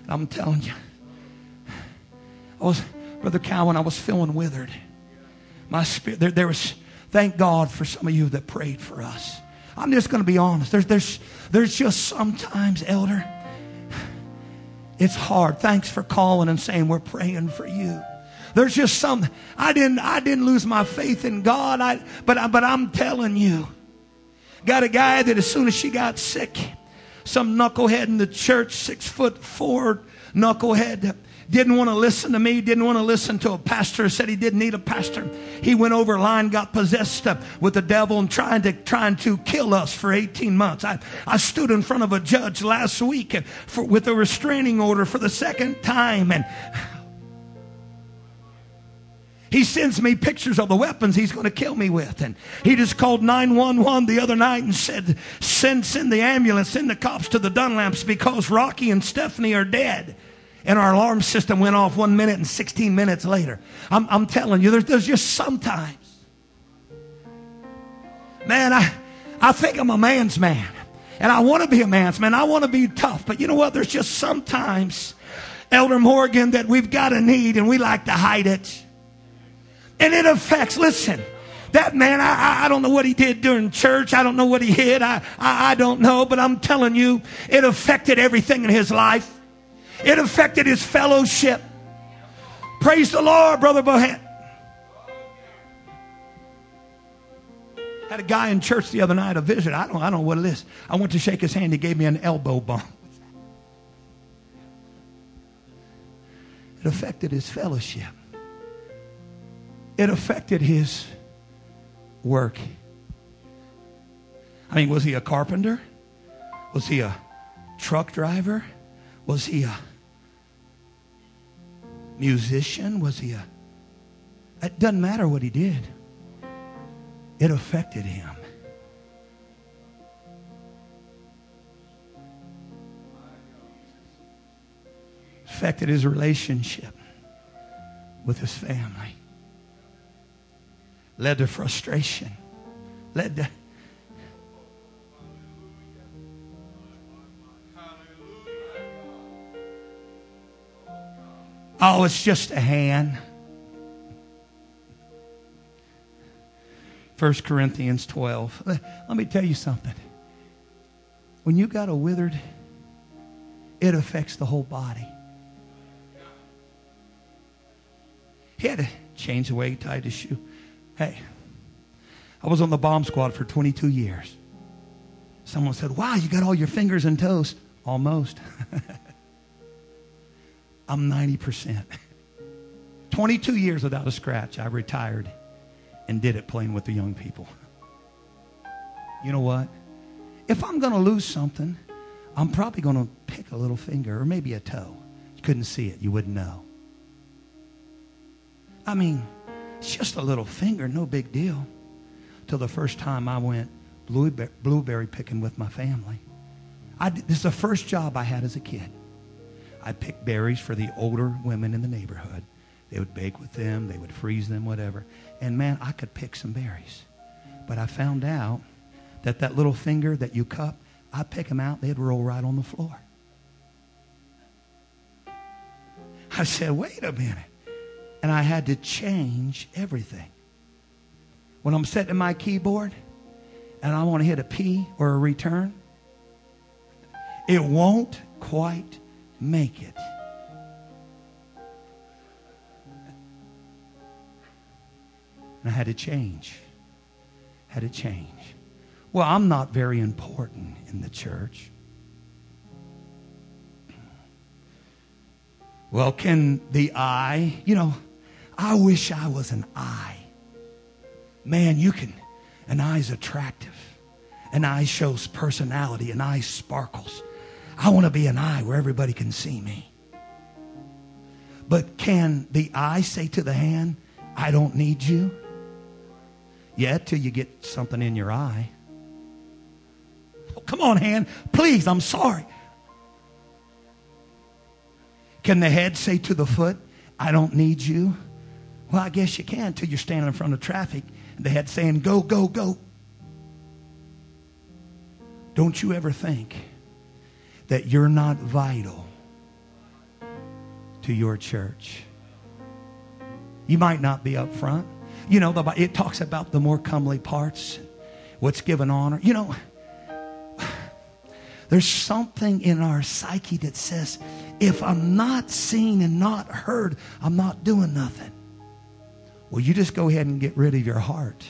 Speaker 1: i'm telling you i was brother cowan i was feeling withered my spirit, there, there was, thank God for some of you that prayed for us. I'm just going to be honest. There's, there's, there's just sometimes, elder, it's hard. Thanks for calling and saying we're praying for you. There's just some, I didn't, I didn't lose my faith in God. I, but, but I'm telling you, got a guy that as soon as she got sick, some knucklehead in the church, six foot four knucklehead, didn't want to listen to me, didn't want to listen to a pastor, said he didn't need a pastor. He went over line, got possessed with the devil and trying to, trying to kill us for 18 months. I, I stood in front of a judge last week for, with a restraining order for the second time and he sends me pictures of the weapons he's going to kill me with. And he just called 911 the other night and said, send, send the ambulance, send the cops to the Dunlaps because Rocky and Stephanie are dead and our alarm system went off one minute and 16 minutes later. I'm, I'm telling you, there's, there's just sometimes. Man, I, I think I'm a man's man. And I want to be a man's man. I want to be tough. But you know what? There's just sometimes, Elder Morgan, that we've got a need and we like to hide it. And it affects, listen, that man, I, I don't know what he did during church. I don't know what he hid. I, I, I don't know. But I'm telling you, it affected everything in his life. It affected his fellowship. Praise the Lord, Brother Bohan. Had a guy in church the other night, a visit. I don't, I don't know what it is. I went to shake his hand. He gave me an elbow bump. It affected his fellowship. It affected his work. I mean, was he a carpenter? Was he a truck driver? Was he a musician? Was he a. It doesn't matter what he did, it affected him. Affected his relationship with his family, led to frustration, led to Oh, it's just a hand. 1 Corinthians 12. Let me tell you something. When you got a withered, it affects the whole body. He had to change the way he tied his shoe. Hey, I was on the bomb squad for 22 years. Someone said, Wow, you got all your fingers and toes. Almost. I'm 90%. 22 years without a scratch. I retired and did it playing with the young people. You know what? If I'm going to lose something, I'm probably going to pick a little finger or maybe a toe. You couldn't see it, you wouldn't know. I mean, it's just a little finger, no big deal. Till the first time I went blueberry picking with my family. I, this is the first job I had as a kid. I picked berries for the older women in the neighborhood. They would bake with them, they would freeze them, whatever. And man, I could pick some berries. But I found out that that little finger that you cup, I pick them out, they'd roll right on the floor. I said, wait a minute. And I had to change everything. When I'm setting my keyboard and I want to hit a P or a return, it won't quite make it. And I had to change. Had to change. Well, I'm not very important in the church. Well, can the eye, you know, I wish I was an eye. Man, you can An eye's attractive. An eye shows personality. An eye sparkles. I want to be an eye where everybody can see me. But can the eye say to the hand, I don't need you? Yeah, till you get something in your eye. Oh, come on, hand. Please, I'm sorry. Can the head say to the foot, I don't need you? Well, I guess you can until you're standing in front of traffic and the head saying, Go, go, go. Don't you ever think that you're not vital to your church? You might not be up front. You know, it talks about the more comely parts, what's given honor. You know, there's something in our psyche that says, if I'm not seen and not heard, I'm not doing nothing. Well, you just go ahead and get rid of your heart,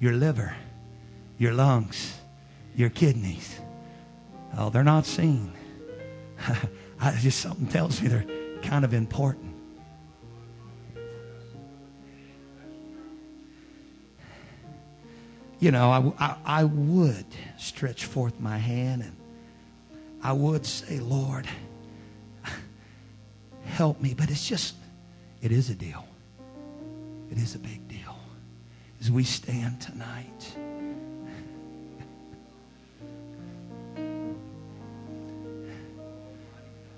Speaker 1: your liver, your lungs, your kidneys. Oh, they're not seen. I just something tells me they're kind of important. You know, I, I, I would stretch forth my hand and I would say, Lord, help me. But it's just, it is a deal. It is a big deal. As we stand tonight,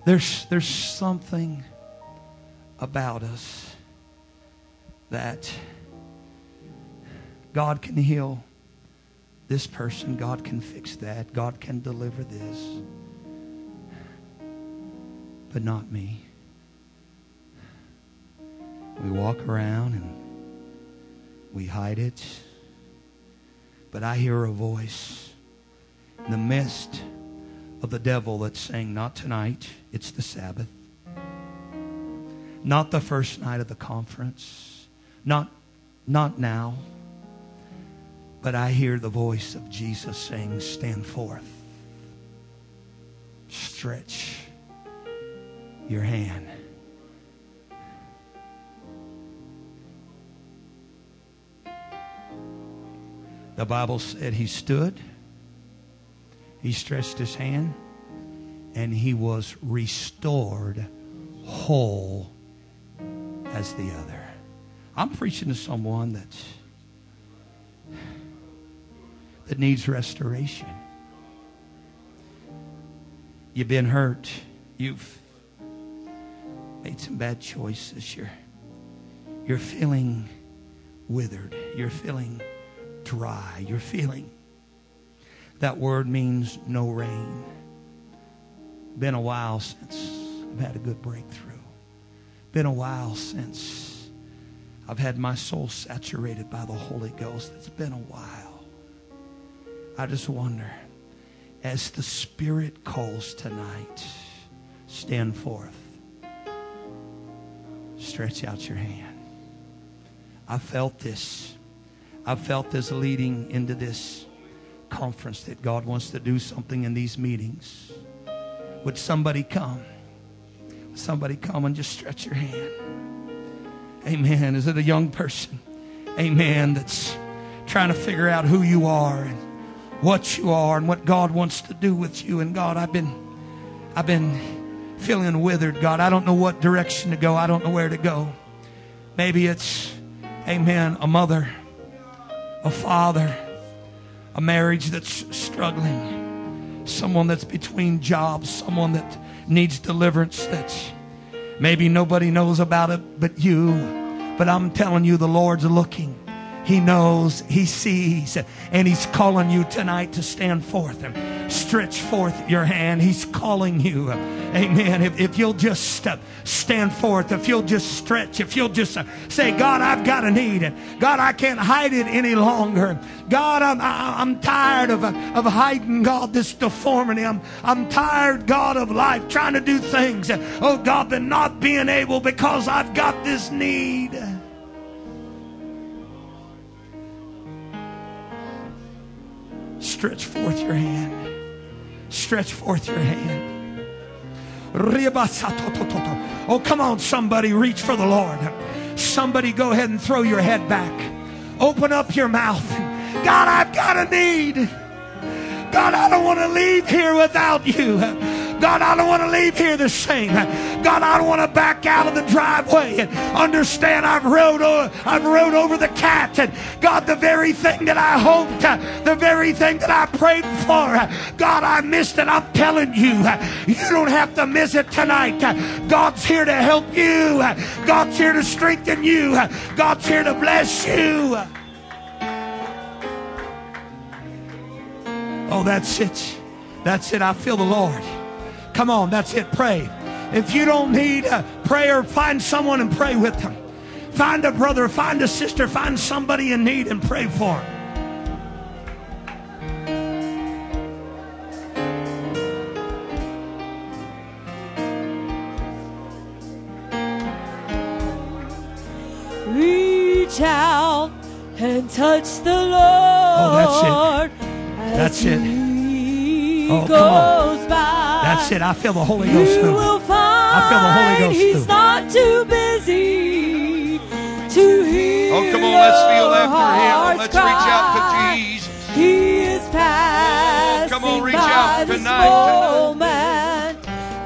Speaker 1: there's, there's something about us that God can heal this person, God can fix that, God can deliver this but not me. We walk around and we hide it. But I hear a voice in the midst of the devil that's saying, Not tonight, it's the Sabbath. Not the first night of the conference. Not, not now. But I hear the voice of Jesus saying, Stand forth. Stretch your hand. The Bible said he stood, he stretched his hand, and he was restored whole as the other. I'm preaching to someone that that needs restoration. You've been hurt. You've made some bad choices. You're, you're feeling withered. You're feeling dry. You're feeling. That word means no rain. Been a while since I've had a good breakthrough. Been a while since I've had my soul saturated by the Holy Ghost. It's been a while. I just wonder, as the Spirit calls tonight, stand forth stretch out your hand. I felt this. I felt this leading into this conference that God wants to do something in these meetings. Would somebody come? Somebody come and just stretch your hand? Amen. Is it a young person? Amen. That's trying to figure out who you are and what you are and what God wants to do with you. And God, I've been, I've been feeling withered, God. I don't know what direction to go. I don't know where to go. Maybe it's, amen, a mother, a father, a marriage that's struggling, someone that's between jobs, someone that needs deliverance, that maybe nobody knows about it but you. But I'm telling you, the Lord's looking. He knows, He sees, and He's calling you tonight to stand forth and stretch forth your hand. He's calling you. Amen. If, if you'll just uh, stand forth, if you'll just stretch, if you'll just uh, say, God, I've got a need. God, I can't hide it any longer. God, I'm, I'm tired of, of hiding, God, this deformity. I'm, I'm tired, God, of life, trying to do things, oh God, but not being able because I've got this need. Stretch forth your hand. Stretch forth your hand. Oh, come on, somebody, reach for the Lord. Somebody, go ahead and throw your head back. Open up your mouth. God, I've got a need. God, I don't want to leave here without you. God, I don't want to leave here the same. God, I don't want to back out of the driveway and understand I've rode over, I've rode over the cat. And God, the very thing that I hoped, the very thing that I prayed for, God, I missed it. I'm telling you, you don't have to miss it tonight. God's here to help you. God's here to strengthen you. God's here to bless you. Oh, that's it. That's it. I feel the Lord. Come on, that's it. Pray. If you don't need a prayer, find someone and pray with them. Find a brother, find a sister, find somebody in need and pray for them.
Speaker 2: Reach out and touch the Lord.
Speaker 1: Oh, that's it. That's it.
Speaker 2: Oh,
Speaker 1: come on.
Speaker 2: Goes by.
Speaker 1: That's it. I feel the Holy Ghost
Speaker 2: You
Speaker 1: moving.
Speaker 2: will find
Speaker 1: I feel the Holy Ghost
Speaker 2: He's
Speaker 1: moving.
Speaker 2: not too busy to hear
Speaker 3: Oh, come on, let's feel after him. Let's reach out to Jesus.
Speaker 2: He is passing
Speaker 3: come on, reach
Speaker 2: by
Speaker 3: out
Speaker 2: this
Speaker 3: tonight,
Speaker 2: moment.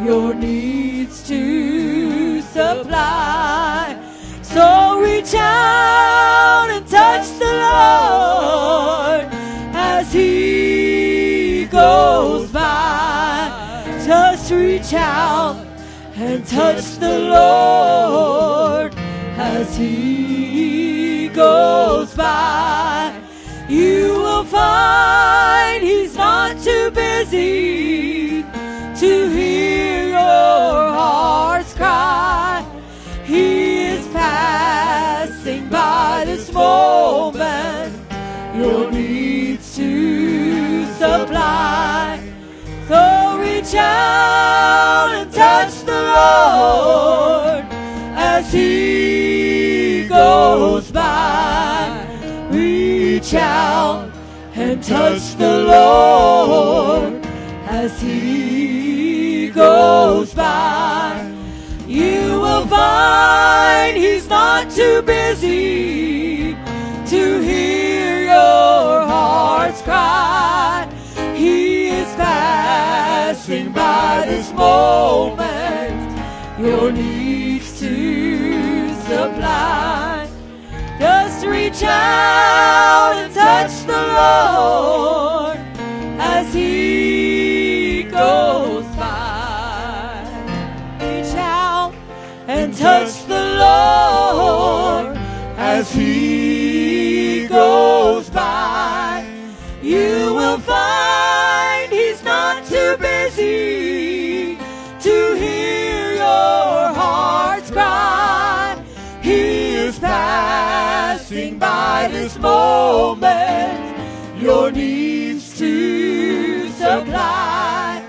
Speaker 2: Your needs to supply. So reach out and touch the Lord as He goes by. Just reach out and touch the Lord as He goes by. You will find He's not too busy to hear your heart's cry. He is passing by this moment. Your needs to supply. So reach out and touch the Lord as He goes by. Reach out and touch the Lord as He goes by. You will find He's not too busy to hear your heart's cry. This moment. Your needs to supply. Just reach out and touch the Lord by this moment. Your needs to supply.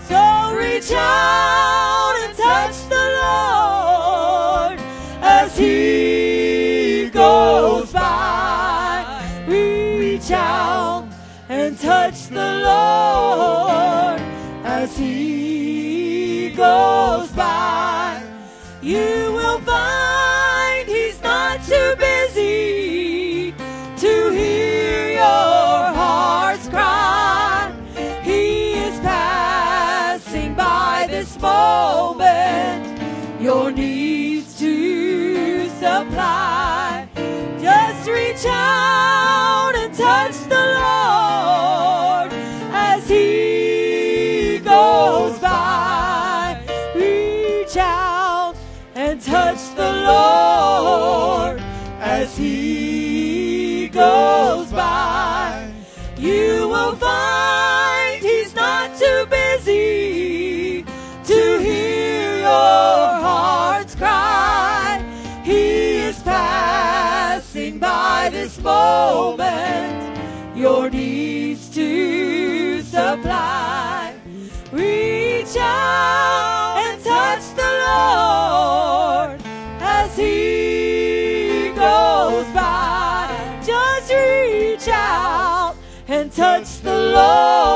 Speaker 2: So reach out and touch the Lord as He goes by. Reach out and touch the Lord as He goes by. You to. Just reach out and touch the Lord as He goes by. Reach out and touch the Lord as He goes by. You will find moment. Your needs to supply. Reach out and touch the Lord as He goes by. Just reach out and touch the Lord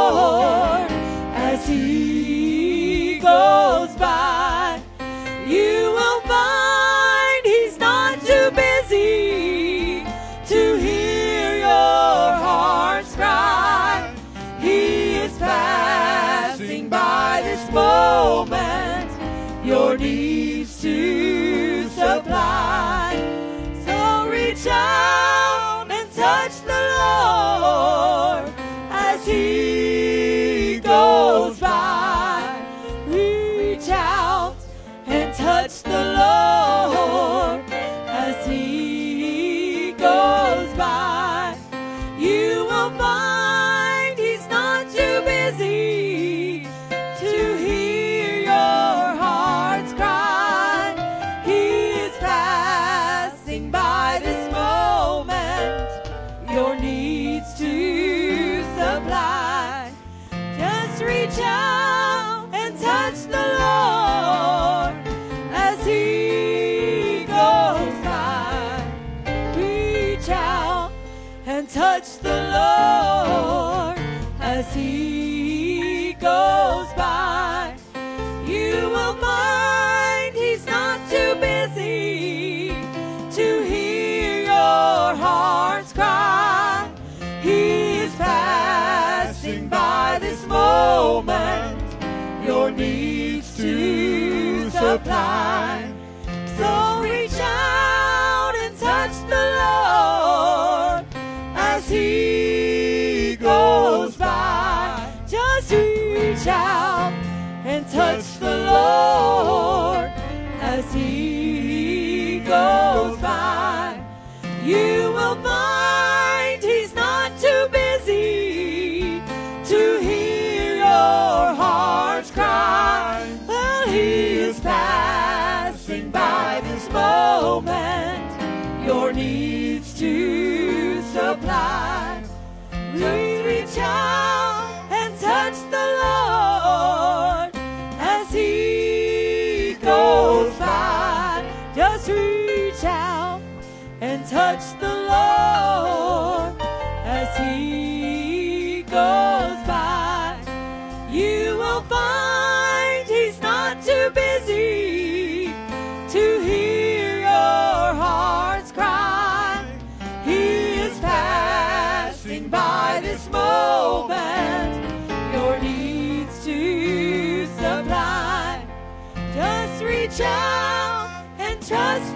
Speaker 2: and trust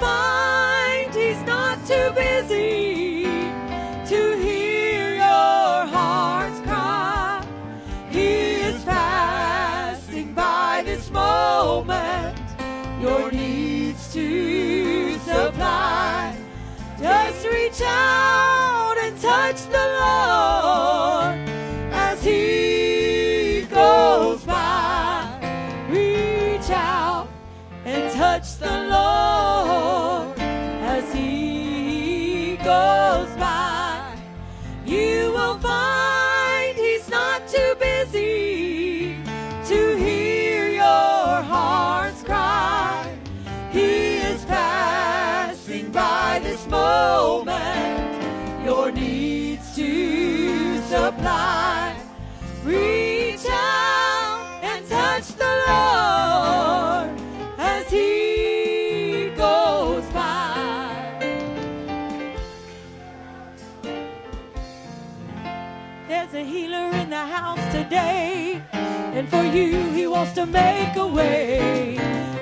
Speaker 2: find he's not too busy to hear your heart's cry. He is passing by this moment. Your Reach out and touch the Lord as He goes by. There's a healer in the house today, and for you, He wants to make a way.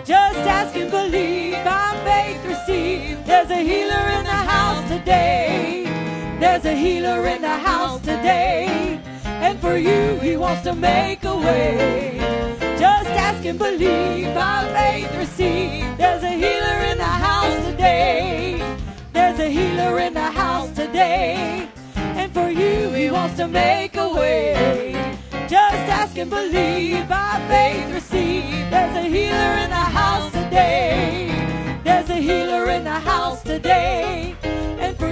Speaker 2: Just ask and believe, by faith receive. There's a healer in the house today. There's a healer in the house today, and for you, he wants to make a way. Just ask and believe by faith receive. There's a healer in the house today. There's a healer in the house today, and for you, he wants to make a way. Just ask and believe by faith receive. There's a healer in the house today. There's a healer in the house today.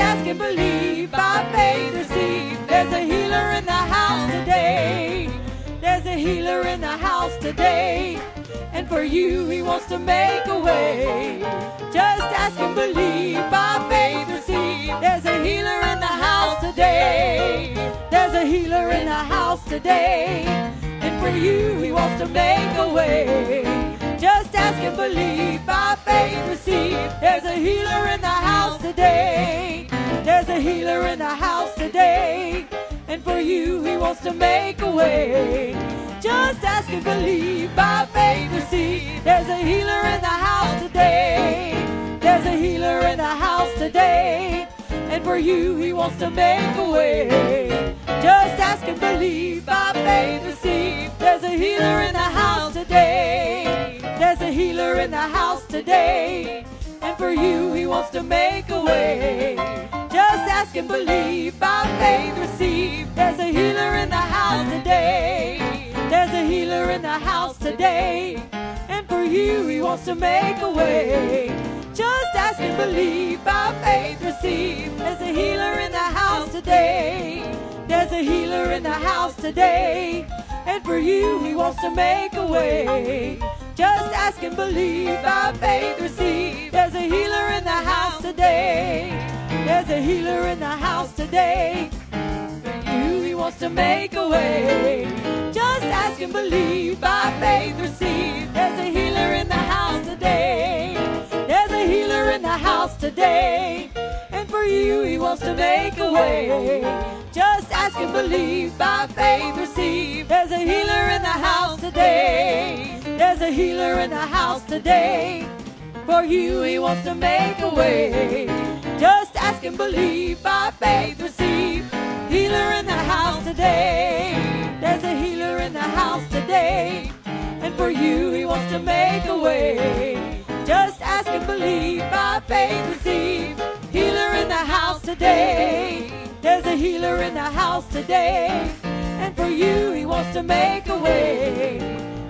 Speaker 2: Ask and believe by faith receive. There's a healer in the house today. There's a healer in the house today. And for you, he wants to make a way. Just ask and believe by faith receive. There's a healer in the house today. There's a healer in the house today. And for you, he wants to make a way. Just ask and believe by faith receive. There's a healer in the house today. There's a healer in the house today. And for you, he wants to make a way. Just ask and believe by faith receive. There's a healer in the house today. There's a healer in the house today. And for you, he wants to make a way. Just ask and believe by faith receive. There's a healer in the house today. There's a healer in the house today. And for you, he wants to make a way. Just ask and believe by faith receive. There's a healer in the house today. There's a healer in the house today. And for you, he wants to make a way. Just ask and believe by faith receive. There's a healer in the house today. There's a healer in the house today. And for you, he wants to make a way. Just ask and believe by faith receive. There's a healer in the house today. There's a healer in the house today. For you, he wants to make a way. Just ask and believe by faith receive. There's a healer in the house today. A healer in the house today. And for you, he wants to make a way. Just ask and believe by faith receive. There's a healer in the house today. There's a healer in the house today. For you, he wants to make a way. Just ask and believe by faith receive. Healer in the house today. There's a healer in the house today. And for you, he wants to make a way. Faith receive. Healer in the house today. There's a healer in the house today. And for you, he wants to make a way.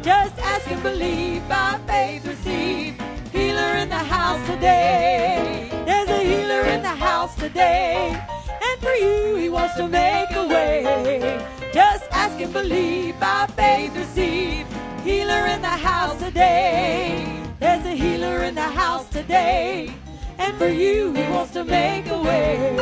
Speaker 2: Just ask and believe by faith receive. Healer in the house today. There's a healer in the house today. And for you, he wants to make a way. Just ask and believe by faith receive. Healer in the house today. There's a healer in the house today. And for you, he wants to make a way.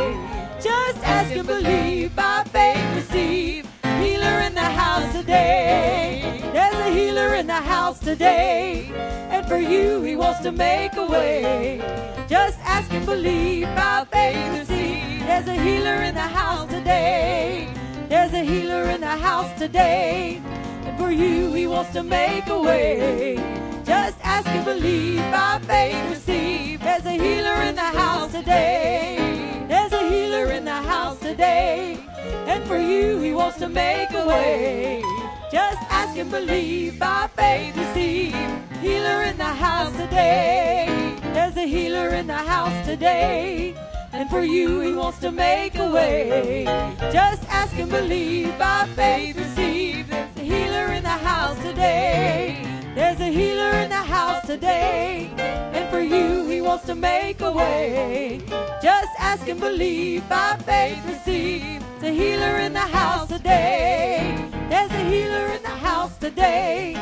Speaker 2: Just ask and believe by faith receive. Healer in the house today. There's a healer in the house today. And for you, he wants to make a way. Just ask and believe by faith receive. There's a healer in the house today. There's a healer in the house today. And for you, he wants to make a way. Just ask and believe by faith receive. There's a healer in the house today. There's a healer in the house today. And for you, he wants to make a way. Just ask and believe by faith receive. Healer in the house today. There's a healer in the house today. And for you, he wants to make a way. Just ask and believe by faith receive. There's a healer in the house today. There's a healer in the house today. And for you, he wants to make a way. Just ask and believe by faith receive. There's a healer in the house today. There's a healer in the house today.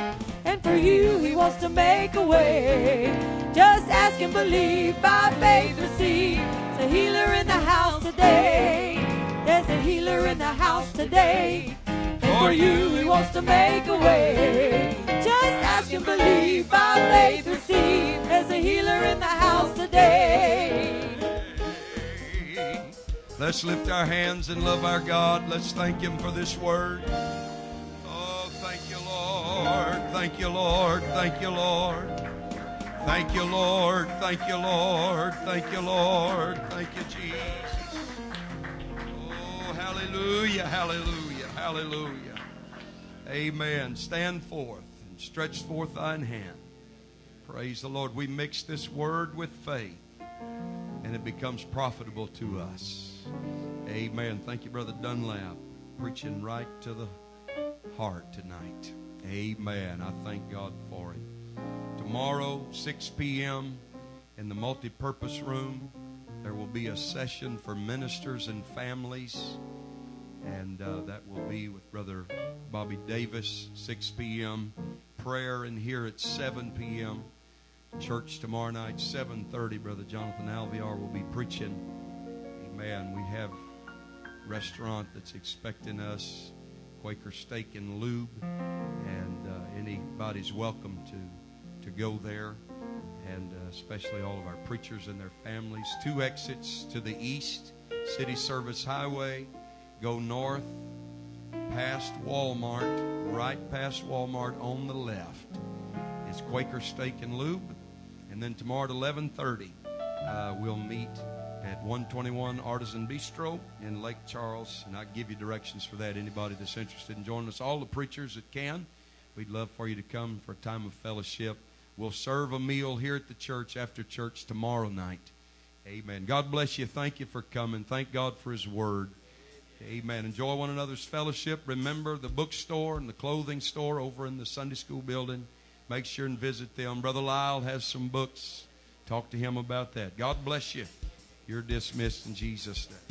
Speaker 2: And for you, he wants to make a way. Just ask and believe by faith receive. There's a healer in the house today. There's a healer in the house today. For you, he wants to make a way. Just ask and believe by faith receive. There's a healer in the house today.
Speaker 3: Let's lift our hands and love our God. Let's thank Him for this word. Oh, thank you, Lord. Thank you, Lord. Thank you, Lord. Thank you, Lord. Thank you, Lord. Thank you, Lord. Thank you, Jesus. Oh, hallelujah, hallelujah, hallelujah. Amen. Stand forth and stretch forth thine hand. Praise the Lord. We mix this word with faith, and it becomes profitable to us. Amen. Thank you, Brother Dunlap, preaching right to the heart tonight. Amen. I thank God for it. Tomorrow, 6 p.m., in the multi-purpose room, there will be a session for ministers and families, and uh, that will be with Brother Bobby Davis, 6 p.m. Prayer in here at 7 p.m. Church tomorrow night, 7:30. Brother Jonathan Alviar will be preaching. Amen. We have restaurant that's expecting us, Quaker Steak and Lube, and uh, anybody's welcome to to go there, and uh, especially all of our preachers and their families. Two exits to the east, Cities Service Highway, go north, past Walmart, right past Walmart on the left. It's Quaker Steak and Lube, and then tomorrow at 11:30, uh, we'll meet at 121 Artisan Bistro in Lake Charles, and I'll give you directions for that. Anybody that's interested in joining us, all the preachers that can, we'd love for you to come for a time of fellowship. We'll serve a meal here at the church after church tomorrow night. Amen. God bless you. Thank you for coming. Thank God for His Word. Amen. Enjoy one another's fellowship. Remember the bookstore and the clothing store over in the Sunday school building. Make sure and visit them. Brother Lyle has some books. Talk to him about that. God bless you. You're dismissed in Jesus' name.